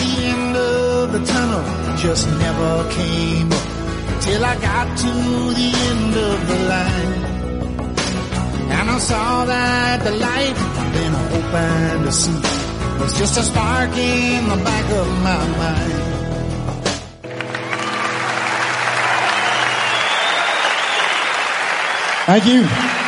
the end of the tunnel just never came up till I got to the end of the line. And I saw that the light then hope and the sea was just a spark in the back of my mind. Thank you.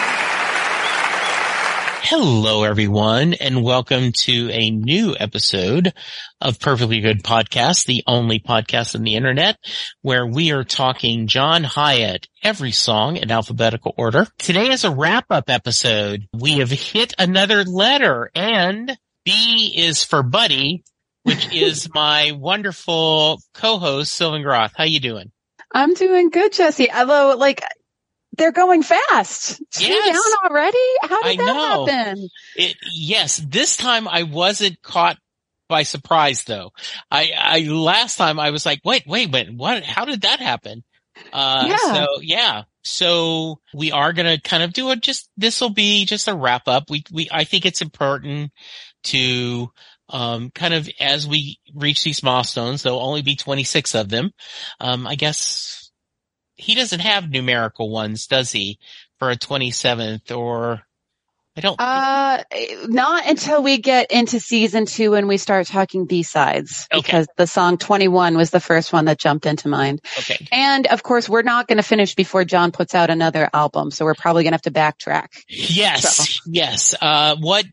Hello, everyone, and welcome to a new episode of Perfectly Good Podcast, the only podcast on the internet where we are talking John Hiatt, every song in alphabetical order. Today is a wrap up episode. We have hit another letter and B is for Buddy, which is my wonderful co-host, Sylvan Groth. How you doing? I'm doing good, Jesse. Although, like, they're going fast. Two Yes. down already? How did I that know. happen? It, yes, this time I wasn't caught by surprise though. I, I, last time I was like, wait, wait, wait, what, how did that happen? Uh, Yeah. so yeah. So we are going to kind of do it. Just, this will be just a wrap up. We, we, I think it's important to, um, kind of as we reach these milestones, there'll only be 26 of them. Um, I guess he doesn't have numerical ones, does he? For a 27th or I don't. Uh, not until we get into season two and we start talking B-sides. Okay. Because the song 21 was the first one that jumped into mind. okay. And of course, we're not going to finish before John puts out another album. So we're probably going to have to backtrack. Yes, yes. Uh, what,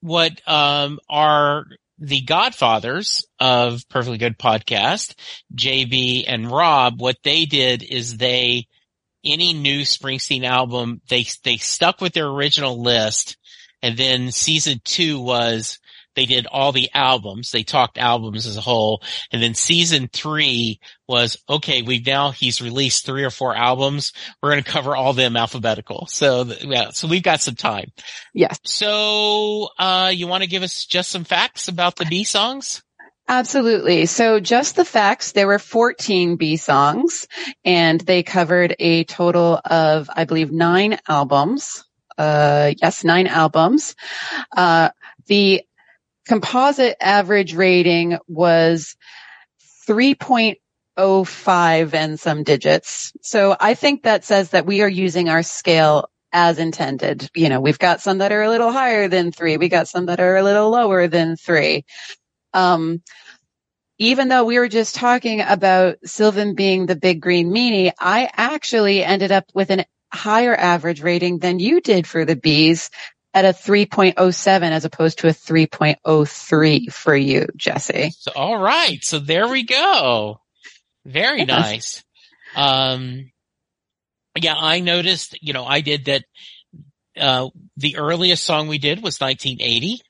what, um, are the godfathers of Perfectly Good Podcast, JB and Rob, what they did is they, any new Springsteen album, they, they stuck with their original list. And then season two was, they did all the albums. They talked albums as a whole. And then season three was, okay, we've now, he's released three or four albums. We're going to cover all them alphabetical. So, yeah, so we've got some time. Yes. So, uh, you want to give us just some facts about the B songs? Absolutely. So just the facts, there were 14 B songs and they covered a total of, I believe, nine albums. Uh, yes, nine albums. Uh, the composite average rating was 3.05 and some digits. So I think that says that we are using our scale as intended. You know, we've got some that are a little higher than three. We got some that are a little lower than three. Um, even though we were just talking about Sylvan being the big green meanie, I actually ended up with an higher average rating than you did for the bees at a 3.07 as opposed to a 3.03 for you, Jesse. So, all right. So there we go. Very Yes. nice. Um, yeah, I noticed, you know, I did that, uh, the earliest song we did was 1980.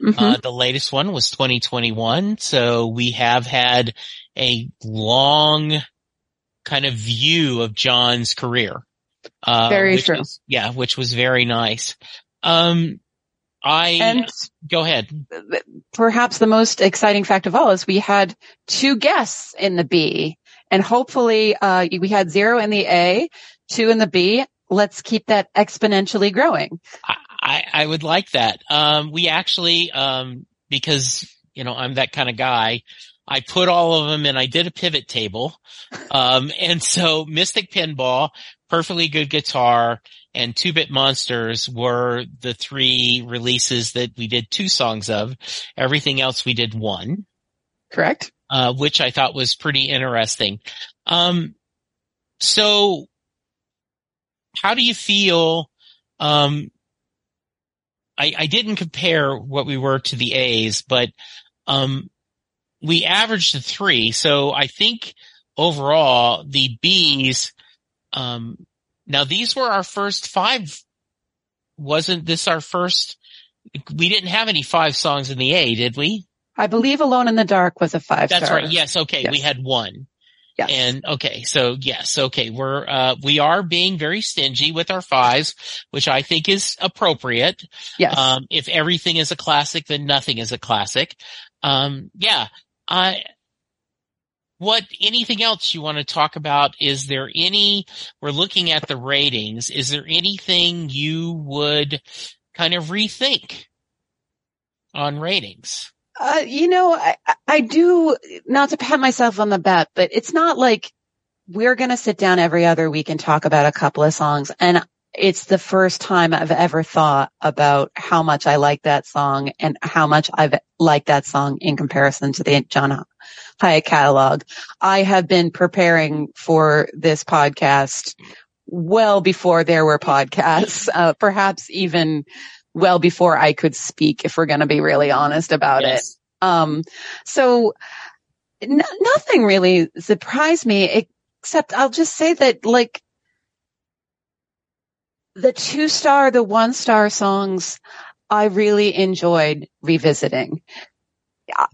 Mhm. Uh, the latest one was 2021. So we have had a long kind of view of John's career. Uh, Very true. was- yeah, which was very nice. Um, I, and go ahead. perhaps the most exciting fact of all is we had two guests in the B and hopefully, uh, we had zero in the A, two in the B. Let's keep that exponentially growing. I, I, I would like that. Um, we actually, um, because, you know, I'm that kind of guy, I put all of them and I did a pivot table. Um, and so Mystic Pinball, Perfectly Good Guitar, and Two Bit Monsters were the three releases that we did two songs of. Everything else we did one, Correct? uh, which I thought was pretty interesting. Um, so how do you feel, um, I, I didn't compare what we were to the A's, but um, we averaged a three. So I think overall the B's. Um, now these were our first five. Wasn't this our first? We didn't have any five songs in the A, did we? I believe Alone in the Dark was a five That's star. right. Yes. Okay. We had one. Yes. And okay, so yes, okay, we're uh we are being very stingy with our fives, which I think is appropriate. yes. Um if everything is a classic, then nothing is a classic. Um yeah. I what anything else you want to talk about? Is there any we're looking at the ratings, is there anything you would kind of rethink on ratings? Uh, you know, I, I do not to pat myself on the back, but it's not like we're going to sit down every other week and talk about a couple of songs. And it's the first time I've ever thought about how much I like that song and how much I've liked that song in comparison to the John Hiatt catalog. I have been preparing for this podcast well before there were podcasts, uh, perhaps even well before I could speak, if we're going to be really honest about yes. it. Um, so n- nothing really surprised me except I'll just say that like the two star, the one star songs, I really enjoyed revisiting.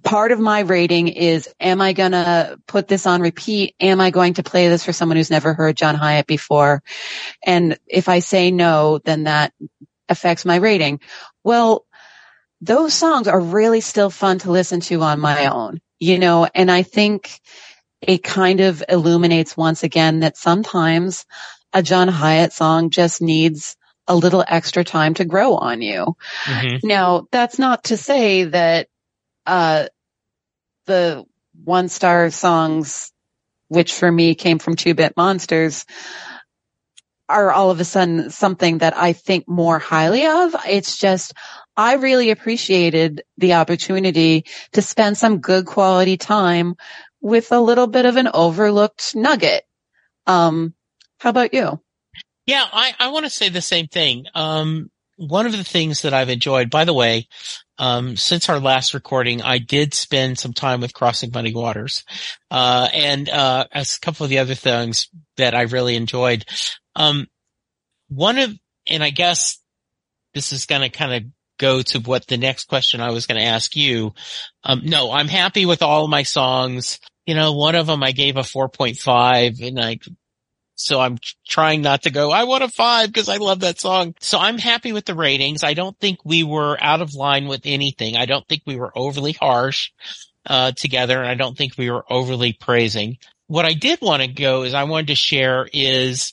Part of my rating is, am I to put this on repeat? Am I going to play this for someone who's never heard John Hiatt before? And if I say no, then that affects my rating. Well, those songs are really still fun to listen to on my own, you know, and I think it kind of illuminates once again that sometimes a John Hiatt song just needs a little extra time to grow on you. Mm-hmm. Now, that's not to say that, uh, the one star songs, which for me came from two bit monsters, are all of a sudden something that I think more highly of. It's just, I really appreciated the opportunity to spend some good quality time with a little bit of an overlooked nugget. Um, how about you? Yeah, I, I want to say the same thing. Um, one of the things that I've enjoyed, by the way, um, since our last recording, I did spend some time with Crossing Muddy Waters, uh, and, uh, a couple of the other things that I really enjoyed. Um, one of, and I guess this is going to kind of go to what the next question I was going to ask you. Um, no, I'm happy with all my songs. You know, one of them I gave a 4.5 and I so I'm trying not to go, I want a five because I love that song. So I'm happy with the ratings. I don't think we were out of line with anything. I don't think we were overly harsh, uh, together. And I don't think we were overly praising. What I did want to go is I wanted to share is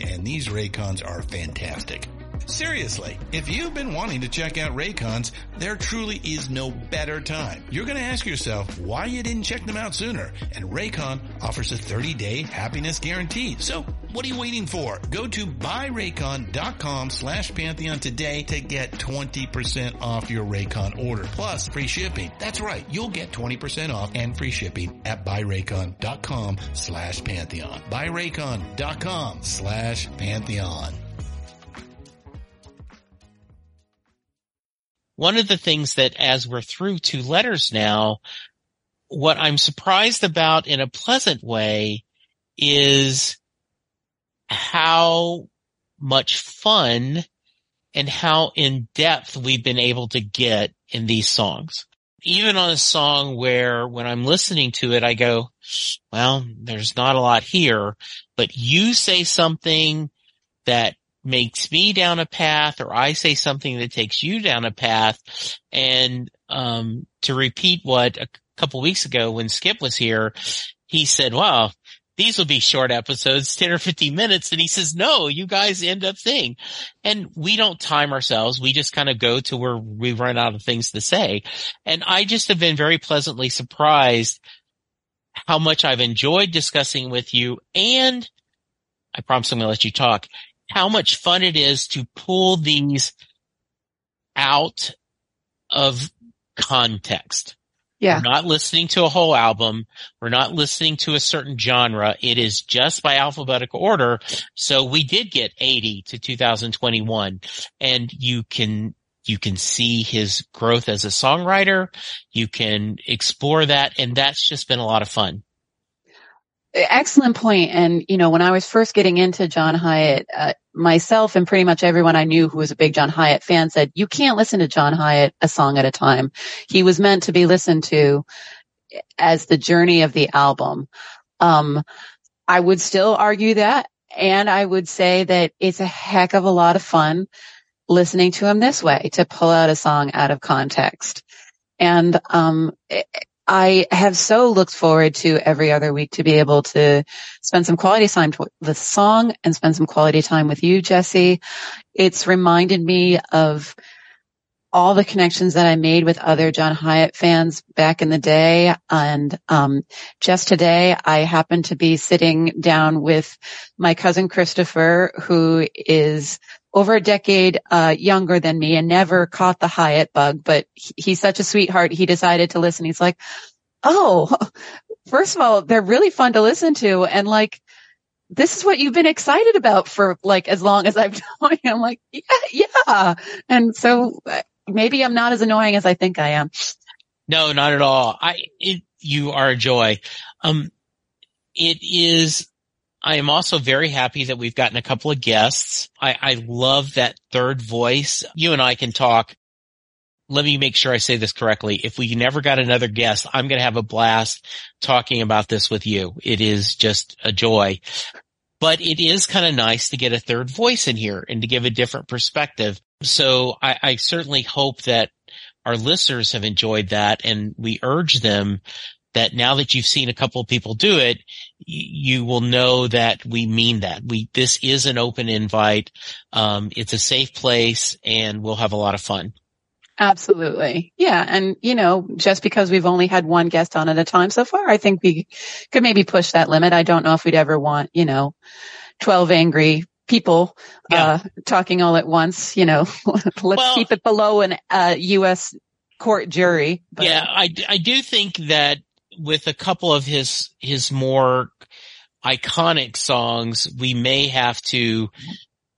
and these Raycons are fantastic. Seriously, if you've been wanting to check out Raycons, there truly is no better time. You're going to ask yourself why you didn't check them out sooner. And Raycon offers a 30-day happiness guarantee. So what are you waiting for? Go to buyraycon.com slash Pantheon today to get 20% off your Raycon order. Plus free shipping. That's right. You'll get 20% off and free shipping at buyraycon.com slash Pantheon. Buyraycon.com slash Pantheon. one of the things that as we're through two letters now, what I'm surprised about in a pleasant way is how much fun and how in depth we've been able to get in these songs. Even on a song where when I'm listening to it, I go, well, there's not a lot here, but you say something that makes me down a path or I say something that takes you down a path. And, um, to repeat what a couple weeks ago when Skip was here, he said, wow, these will be short episodes, 10 or 15 minutes. And he says, no, you guys end up saying, and we don't time ourselves. We just kind of go to where we run out of things to say. And I just have been very pleasantly surprised how much I've enjoyed discussing with you. And I promise I'm going to let you talk how much fun it is to pull these out of context. Yeah. We're not listening to a whole album. We're not listening to a certain genre. It is just by alphabetical order. So we did get 80 to 2021 and you can, you can see his growth as a songwriter. You can explore that and that's just been a lot of fun. Excellent point. And, you know, when I was first getting into John Hiatt, uh, myself and pretty much everyone I knew who was a big John Hiatt fan said, you can't listen to John Hiatt a song at a time. He was meant to be listened to as the journey of the album. Um, I would still argue that. And I would say that it's a heck of a lot of fun listening to him this way to pull out a song out of context. And, um, I have so looked forward to every other week to be able to spend some quality time with the song and spend some quality time with you, Jesse. It's reminded me of all the connections that I made with other John Hiatt fans back in the day. And, um, just today I happened to be sitting down with my cousin Christopher, who is over a decade uh, younger than me and never caught the Hiatt bug, but he, he's such a sweetheart. He decided to listen. He's like, "Oh, first of all, they're really fun to listen to, and like." This is what you've been excited about for like as long as I've known you. I'm like, yeah, yeah. And so uh, maybe I'm not as annoying as I think I am. No, not at all. I, it, you are a joy. Um, it is I am also very happy that we've gotten a couple of guests. I, I love that third voice. You and I can talk. Let me make sure I say this correctly. If we never got another guest, I'm going to have a blast talking about this with you. It is just a joy, but it is kind of nice to get a third voice in here and to give a different perspective. So I, I certainly hope that our listeners have enjoyed that and we urge them that now that you've seen a couple of people do it, you will know that we mean that. We, this is an open invite. Um, it's a safe place and we'll have a lot of fun. Absolutely. Yeah. And, you know, just because we've only had one guest on at a time so far, I think we could maybe push that limit. I don't know if we'd ever want, you know, 12 angry people, yeah. uh, talking all at once, you know, let's well, keep it below an, uh, U.S. court jury. But. Yeah. I, I do think that with a couple of his his more iconic songs, we may have to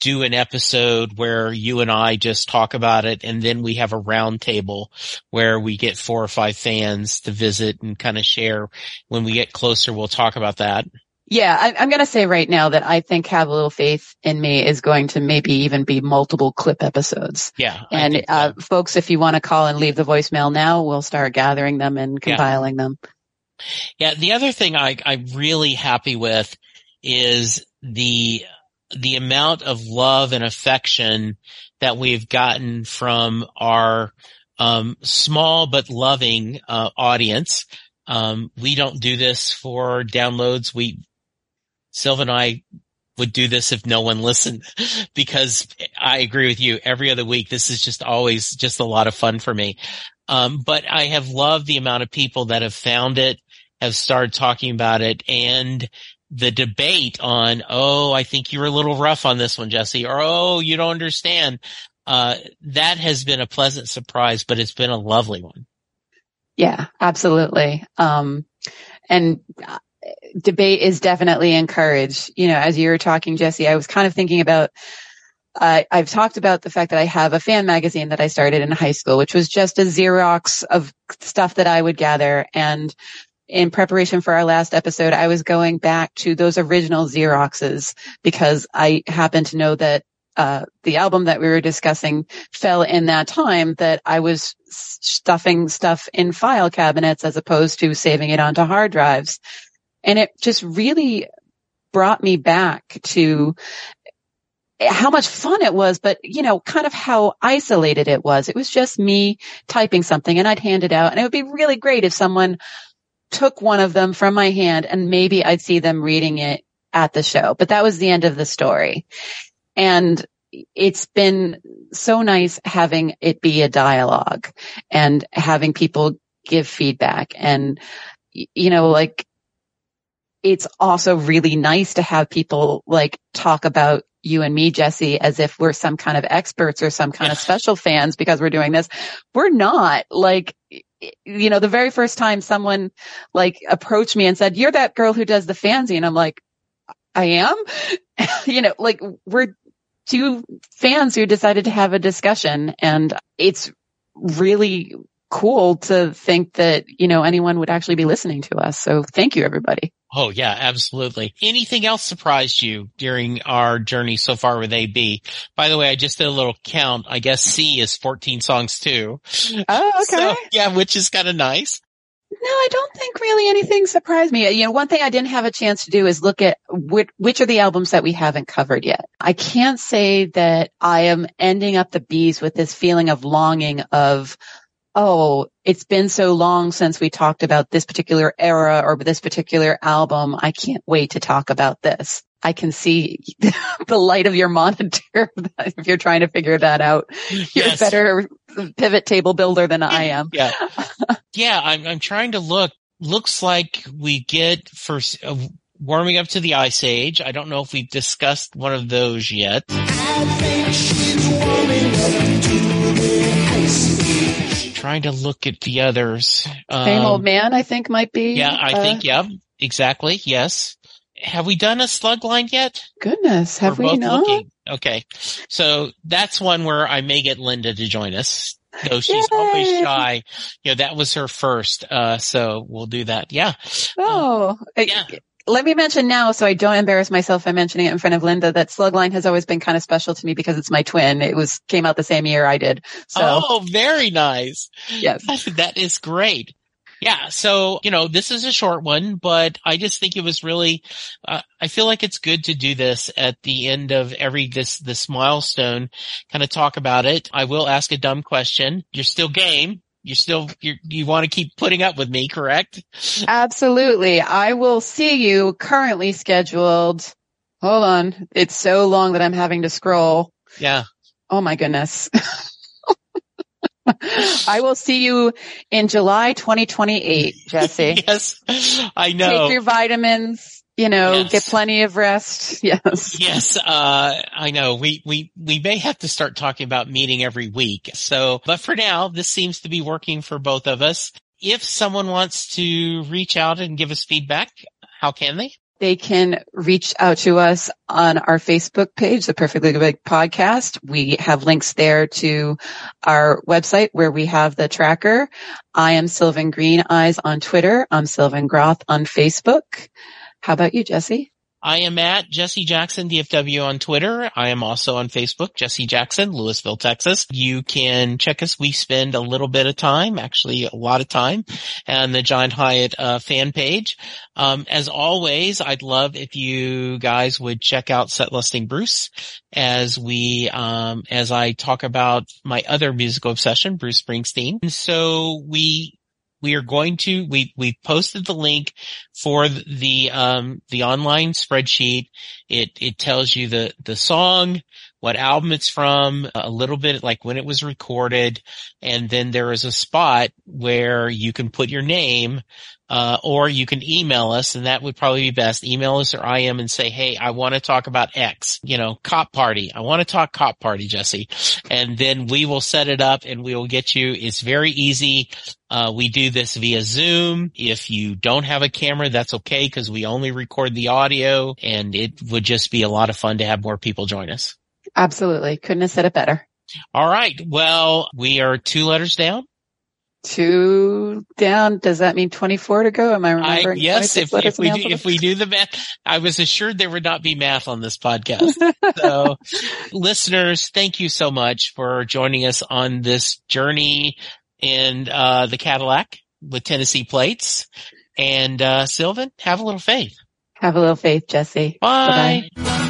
do an episode where you and I just talk about it and then we have a roundtable where we get four or five fans to visit and kind of share. When we get closer, we'll talk about that. Yeah, I, am going to say right now that I think Have a Little Faith in Me is going to maybe even be multiple clip episodes. Yeah. And, so. uh, folks, if you want to call and leave the voicemail now, we'll start gathering them and compiling yeah. them. Yeah, the other thing I, I'm really happy with is the the amount of love and affection that we've gotten from our um, small but loving uh, audience. Um, we don't do this for downloads. We, Sylvan and I would do this if no one listened because I agree with you. Every other week, this is just always just a lot of fun for me. Um, but I have loved the amount of people that have found it, have started talking about it and the debate on, oh, I think you were a little rough on this one, Jesse, or oh, you don't understand. Uh, that has been a pleasant surprise, but it's been a lovely one. Yeah, absolutely. Um, and uh, debate is definitely encouraged. You know, as you were talking, Jesse, I was kind of thinking about I've talked about the fact that I have a fan magazine that I started in high school, which was just a Xerox of stuff that I would gather. And in preparation for our last episode, I was going back to those original Xeroxes because I happen to know that uh, the album that we were discussing fell in that time that I was stuffing stuff in file cabinets as opposed to saving it onto hard drives. And it just really brought me back to how much fun it was, but you know, kind of how isolated it was. It was just me typing something and I'd hand it out and it would be really great if someone took one of them from my hand and maybe I'd see them reading it at the show, but that was the end of the story. And it's been so nice having it be a dialogue and having people give feedback and, you know, like it's also really nice to have people like talk about you and me, Jesse, as if we're some kind of experts or some kind of special fans because we're doing this. We're not like, you know, the very first time someone like approached me and said, you're that girl who does the fanzine. I'm like, I am, you know, like we're two fans who decided to have a discussion and it's really cool to think that, you know, anyone would actually be listening to us. So thank you, everybody. Oh yeah, absolutely. Anything else surprised you during our journey so far with AB? By the way, I just did a little count. I guess C is 14 songs too. Oh, okay. So, yeah, which is kind of nice. No, I don't think really anything surprised me. You know, one thing I didn't have a chance to do is look at which, which are the albums that we haven't covered yet. I can't say that I am ending up the bees with this feeling of longing of, oh, it's been so long since we talked about this particular era or this particular album. I can't wait to talk about this. I can see the light of your monitor if you're trying to figure that out. You're Yes. a better pivot table builder than I am. Yeah. yeah, I'm, I'm trying to look. Looks like we get for uh, warming up to the ice age. I don't know if we've discussed one of those yet. Trying to look at the others. Same Um, old man, I think might be. Yeah, I uh, think, yeah, exactly. Yes. Have we done a Slugline yet? Goodness, have We're we not? looking. Okay. So that's one where I may get Linda to join us. Though she's always shy. You know, that was her first. Uh, so we'll do that. Yeah. Oh, I- Yeah. Let me mention now, so I don't embarrass myself by mentioning it in front of Linda, that Slugline has always been kind of special to me because it's my twin. It was came out the same year I did. So oh, very nice. yes, that is great. Yeah. So, you know, this is a short one, but I just think it was really, uh, I feel like it's good to do this at the end of every, this, this milestone, kind of talk about it. I will ask a dumb question. You're still game. You're still, you you want to keep putting up with me, correct? absolutely. I will see you currently scheduled. Hold on. It's so long that I'm having to scroll. Yeah. Oh my goodness. I will see you in July 2028, Jesse. yes. I know. Take your vitamins, you know, Yes. get plenty of rest. Yes. Yes, uh, I know. We, we, we may have to start talking about meeting every week. So, but for now, this seems to be working for both of us. If someone wants to reach out and give us feedback, how can they? They can reach out to us on our Facebook page, the Perfectly Good Podcast. We have links there to our website where we have the tracker. I am Sylvan Green Eyes on Twitter. I'm Sylvan Groth on Facebook. How about you, Jesse? I am at Jesse Jackson DFW on Twitter. I am also on Facebook, Jesse Jackson, Lewisville, Texas. You can check us. We spend a little bit of time, actually a lot of time on the John Hiatt uh, fan page. Um, as always, I'd love if you guys would check out Set Listing Bruce as we, um, as I talk about my other musical obsession, Bruce Springsteen. And so we, we are going to, we, we posted the link for the, um, the online spreadsheet. It, it tells you the, the song, what album it's from, a little bit like when it was recorded. And then there is a spot where you can put your name, uh, or you can email us and that would probably be best. Email us or IM and say, Hey, I want to talk about X, you know, cop party. I want to talk cop party, Jesse. And then we will set it up and we will get you. It's very easy. Uh, we do this via Zoom. If you don't have a camera, that's okay because we only record the audio and it would just be a lot of fun to have more people join us. Absolutely. Couldn't have said it better. All right. Well, we are two letters down. Two down. Does that mean 24 to go? Am I I, remembering? yes, if, if we do, if we do the math, I was assured there would not be math on this podcast. so listeners, thank you so much for joining us on this journey in, uh, the Cadillac with Tennessee plates. And, uh, Sylvan, have a little faith. Have a little faith, Jesse. Bye. Bye-bye.